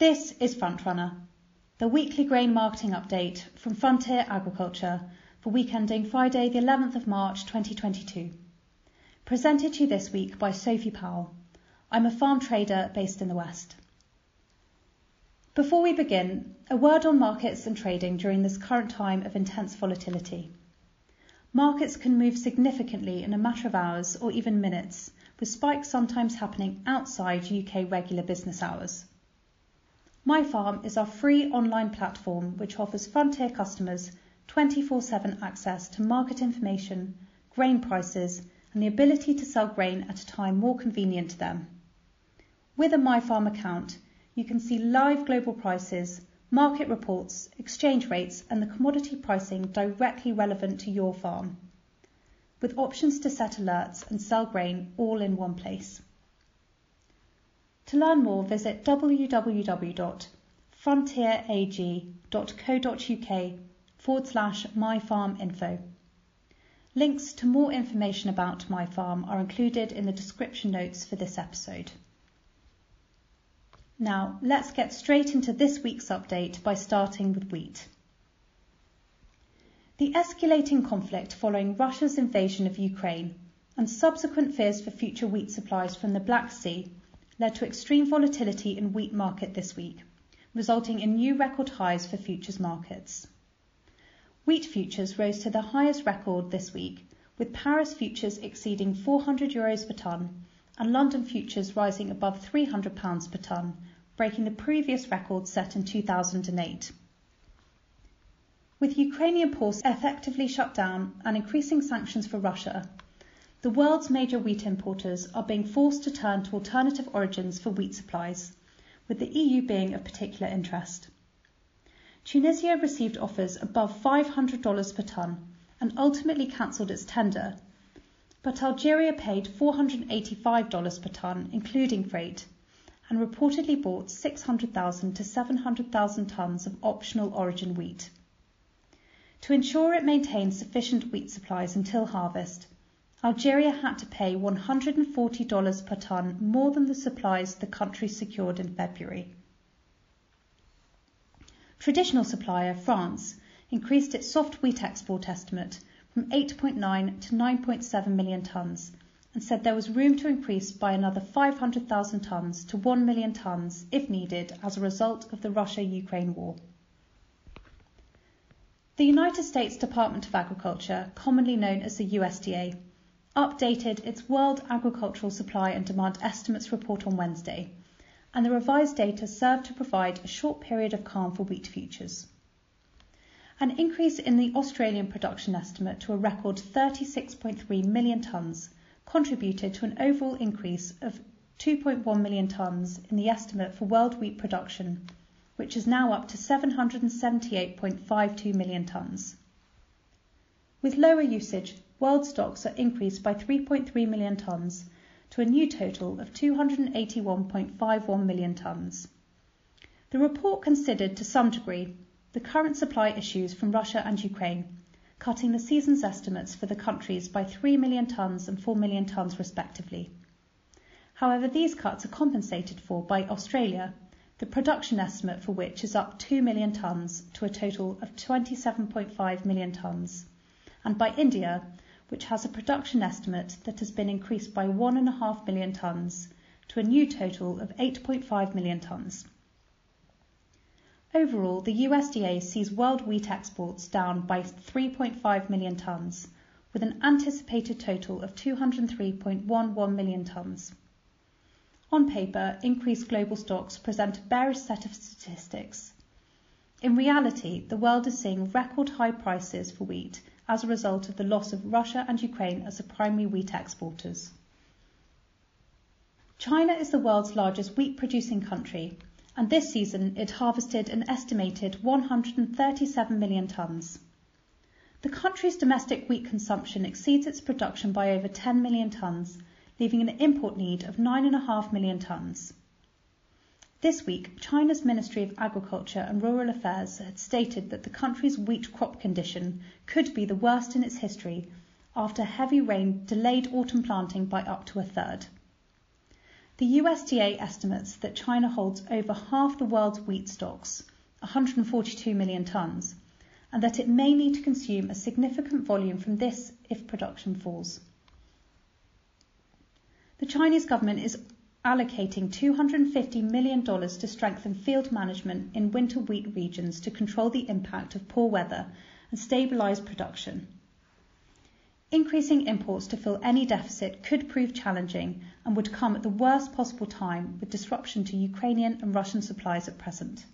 This is Frontrunner, the weekly grain marketing update from Frontier Agriculture for week ending Friday, the 11th of March 2022. Presented to you this week by Sophie Powell. I'm a farm trader based in the West. Before we begin, a word on markets and trading during this current time of intense volatility. Markets can move significantly in a matter of hours or even minutes, with spikes sometimes happening outside UK regular business hours. MyFarm is our free online platform which offers Frontier customers 24/7 access to market information, grain prices, and the ability to sell grain at a time more convenient to them. With a MyFarm account, you can see live global prices, market reports, exchange rates, and the commodity pricing directly relevant to your farm, with options to set alerts and sell grain all in one place. To learn more, visit www.frontierag.co.uk forward slash myfarminfo. Links to more information about My Farm are included in the description notes for this episode. Now, let's get straight into this week's update by starting with wheat. The escalating conflict following Russia's invasion of Ukraine and subsequent fears for future wheat supplies from the Black Sea led to extreme volatility in wheat market this week, resulting in new record highs for futures markets. Wheat futures rose to the highest record this week, with Paris futures exceeding 400 euros per tonne and London futures rising above 300 pounds per tonne breaking the previous record set in 2008. With Ukrainian ports effectively shut down and increasing sanctions for Russia, the world's major wheat importers are being forced to turn to alternative origins for wheat supplies, with the EU being of particular interest. Tunisia received offers above $500 per tonne and ultimately cancelled its tender, but Algeria paid $485 per tonne, including freight, and reportedly bought 600,000 to 700,000 tonnes of optional origin wheat. To ensure it maintains sufficient wheat supplies until harvest, Algeria had to pay $140 per tonne more than the supplies the country secured in February. Traditional supplier France increased its soft wheat export estimate from 8.9 to 9.7 million tonnes and said there was room to increase by another 500,000 tonnes to 1 million tonnes if needed as a result of the Russia Ukraine war. The United States Department of Agriculture, commonly known as the USDA, updated its World Agricultural Supply and Demand Estimates report on Wednesday, and the revised data served to provide a short period of calm for wheat futures. An increase in the Australian production estimate to a record 36.3 million tonnes contributed to an overall increase of 2.1 million tonnes in the estimate for world wheat production, which is now up to 778.52 million tonnes. With lower usage, world stocks are increased by 3.3 million tonnes to a new total of 281.51 million tonnes. The report considered to some degree the current supply issues from Russia and Ukraine cutting the season's estimates for the countries by 3 million tonnes and 4 million tonnes respectively. However, these cuts are compensated for by Australia, the production estimate for which is up 2 million tonnes to a total of 27.5 million tonnes, and by India, which has a production estimate that has been increased by 1.5 million tonnes to a new total of 8.5 million tonnes. Overall, the USDA sees world wheat exports down by 3.5 million tonnes, with an anticipated total of 203.11 million tonnes. On paper, increased global stocks present a bearish set of statistics. In reality, the world is seeing record high prices for wheat as a result of the loss of Russia and Ukraine as the primary wheat exporters. China is the world's largest wheat producing country and this season it harvested an estimated 137 million tonnes. The country's domestic wheat consumption exceeds its production by over 10 million tonnes, leaving an import need of 9.5 million tonnes. This week, China's Ministry of Agriculture and Rural Affairs had stated that the country's wheat crop condition could be the worst in its history after heavy rain delayed autumn planting by up to a third. The USDA estimates that China holds over half the world's wheat stocks, 142 million tonnes, and that it may need to consume a significant volume from this if production falls. The Chinese government is allocating $250 million to strengthen field management in winter wheat regions to control the impact of poor weather and stabilize production. Increasing imports to fill any deficit could prove challenging and would come at the worst possible time with disruption to Ukrainian and Russian supplies at present.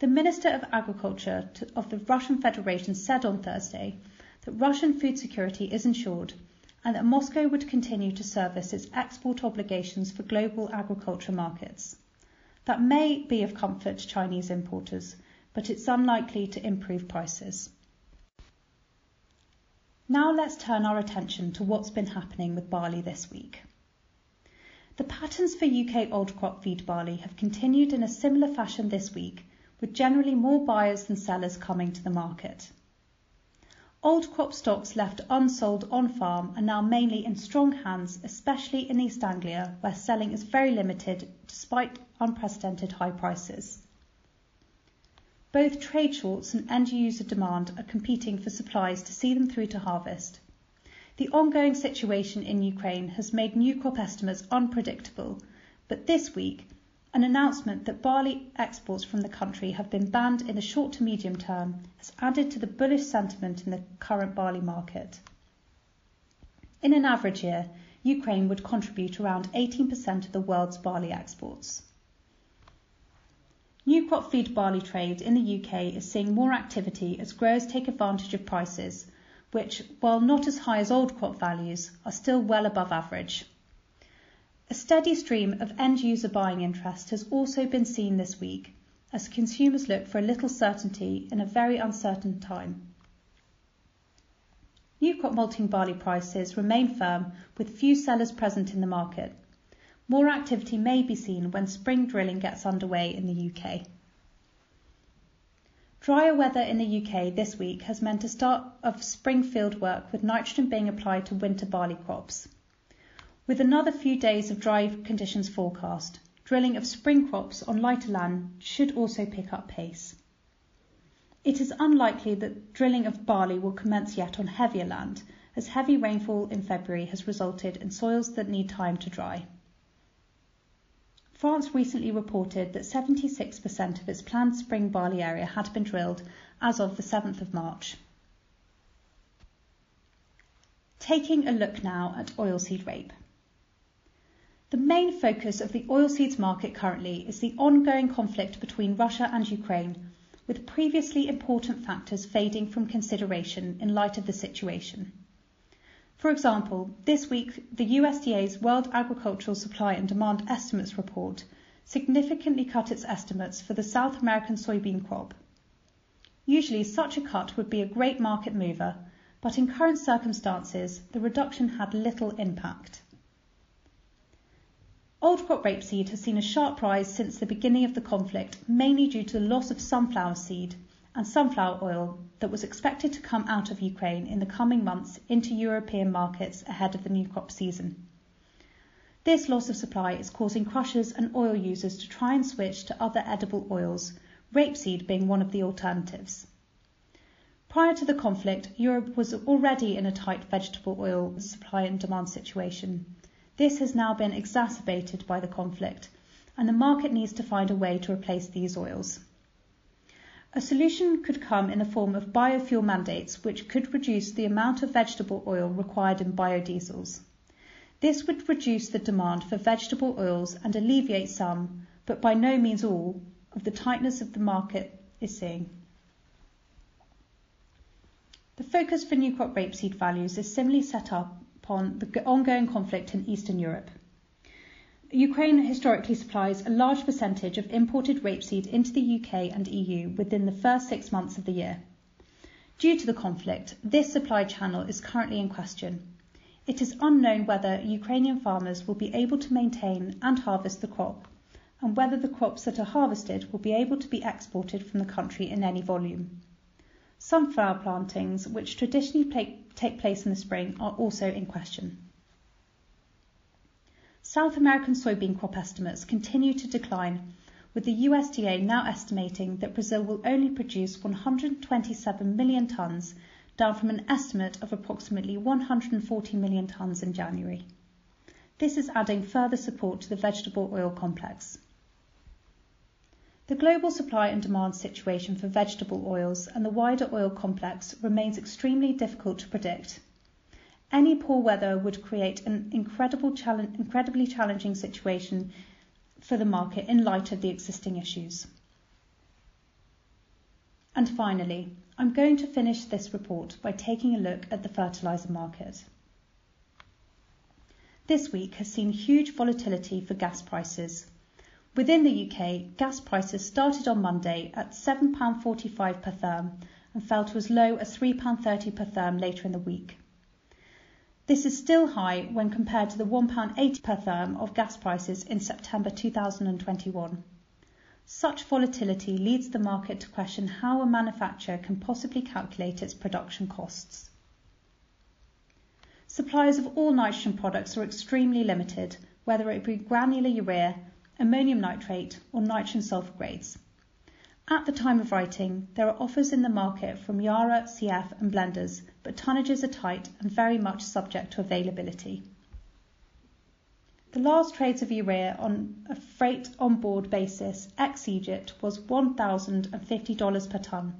The Minister of Agriculture of the Russian Federation said on Thursday that Russian food security is ensured and that Moscow would continue to service its export obligations for global agriculture markets. That may be of comfort to Chinese importers, but it's unlikely to improve prices. Now let's turn our attention to what's been happening with barley this week. The patterns for UK old crop feed barley have continued in a similar fashion this week, with generally more buyers than sellers coming to the market. Old crop stocks left unsold on farm are now mainly in strong hands, especially in East Anglia, where selling is very limited despite unprecedented high prices. Both trade shorts and end user demand are competing for supplies to see them through to harvest. The ongoing situation in Ukraine has made new crop estimates unpredictable, but this week, an announcement that barley exports from the country have been banned in the short to medium term has added to the bullish sentiment in the current barley market. In an average year, Ukraine would contribute around 18% of the world's barley exports. New crop feed barley trade in the UK is seeing more activity as growers take advantage of prices, which, while not as high as old crop values, are still well above average. A steady stream of end user buying interest has also been seen this week as consumers look for a little certainty in a very uncertain time. New crop malting barley prices remain firm with few sellers present in the market more activity may be seen when spring drilling gets underway in the UK. Drier weather in the UK this week has meant a start of spring field work with nitrogen being applied to winter barley crops. With another few days of dry conditions forecast, drilling of spring crops on lighter land should also pick up pace. It is unlikely that drilling of barley will commence yet on heavier land, as heavy rainfall in February has resulted in soils that need time to dry. France recently reported that 76% of its planned spring barley area had been drilled as of the 7th of March. Taking a look now at oilseed rape. The main focus of the oilseeds market currently is the ongoing conflict between Russia and Ukraine, with previously important factors fading from consideration in light of the situation. For example, this week the USDA's World Agricultural Supply and Demand Estimates report significantly cut its estimates for the South American soybean crop. Usually such a cut would be a great market mover, but in current circumstances the reduction had little impact. Old crop rapeseed has seen a sharp rise since the beginning of the conflict, mainly due to the loss of sunflower seed and sunflower oil that was expected to come out of Ukraine in the coming months into European markets ahead of the new crop season. This loss of supply is causing crushers and oil users to try and switch to other edible oils, rapeseed being one of the alternatives. Prior to the conflict, Europe was already in a tight vegetable oil supply and demand situation. This has now been exacerbated by the conflict, and the market needs to find a way to replace these oils. A solution could come in the form of biofuel mandates, which could reduce the amount of vegetable oil required in biodiesels. This would reduce the demand for vegetable oils and alleviate some, but by no means all, of the tightness of the market is seeing. The focus for new crop rapeseed values is similarly set up upon the ongoing conflict in Eastern Europe. Ukraine historically supplies a large percentage of imported rapeseed into the UK and EU within the first six months of the year. Due to the conflict, this supply channel is currently in question. It is unknown whether Ukrainian farmers will be able to maintain and harvest the crop, and whether the crops that are harvested will be able to be exported from the country in any volume. Sunflower plantings, which traditionally take place in the spring, are also in question. South American soybean crop estimates continue to decline, with the USDA now estimating that Brazil will only produce 127 million tonnes, down from an estimate of approximately 140 million tonnes in January. This is adding further support to the vegetable oil complex. The global supply and demand situation for vegetable oils and the wider oil complex remains extremely difficult to predict. Any poor weather would create an incredibly challenging situation for the market in light of the existing issues. And finally, I'm going to finish this report by taking a look at the fertilizer market. This week has seen huge volatility for gas prices, Within the UK, gas prices started on Monday at £7.45 per therm and fell to as low as £3.30 per therm later in the week. This is still high when compared to the £1.80 per therm of gas prices in September 2021. Such volatility leads the market to question how a manufacturer can possibly calculate its production costs. Suppliers of all nitrogen products are extremely limited, whether it be granular urea, ammonium nitrate, or nitrogen sulfur grades. At the time of writing, there are offers in the market from Yara, CF, and blenders, but tonnages are tight and very much subject to availability. The last trades of urea on a freight on board basis ex Egypt was $1,050 per tonne.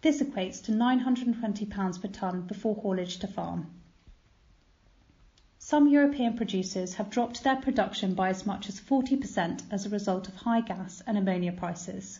This equates to £920 per tonne before haulage to farm. Some European producers have dropped their production by as much as 40% as a result of high gas and ammonia prices.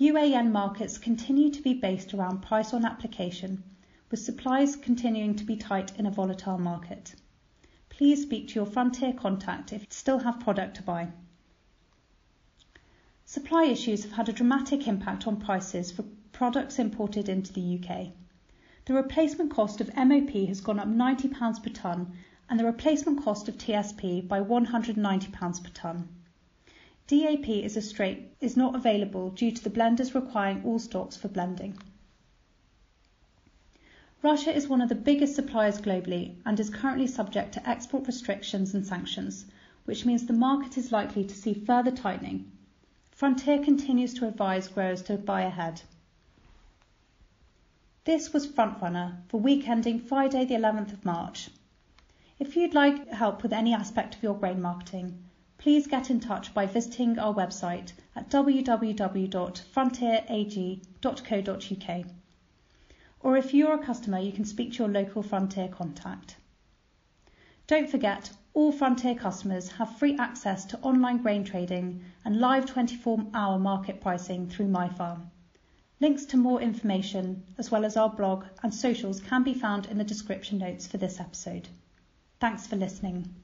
UAN markets continue to be based around price on application, with supplies continuing to be tight in a volatile market. Please speak to your Frontier contact if you still have product to buy. Supply issues have had a dramatic impact on prices for products imported into the UK. The replacement cost of MOP has gone up £90 per tonne and the replacement cost of TSP by £190 per tonne. DAP is, straight, is not available due to the blenders requiring all stocks for blending. Russia is one of the biggest suppliers globally and is currently subject to export restrictions and sanctions, which means the market is likely to see further tightening. Frontier continues to advise growers to buy ahead. This was Frontrunner for week ending Friday, the 11th of March. If you'd like help with any aspect of your grain marketing, please get in touch by visiting our website at www.frontierag.co.uk. Or if you're a customer, you can speak to your local Frontier contact. Don't forget, all Frontier customers have free access to online grain trading and live 24 hour market pricing through MyFarm. Links to more information, as well as our blog and socials, can be found in the description notes for this episode. Thanks for listening.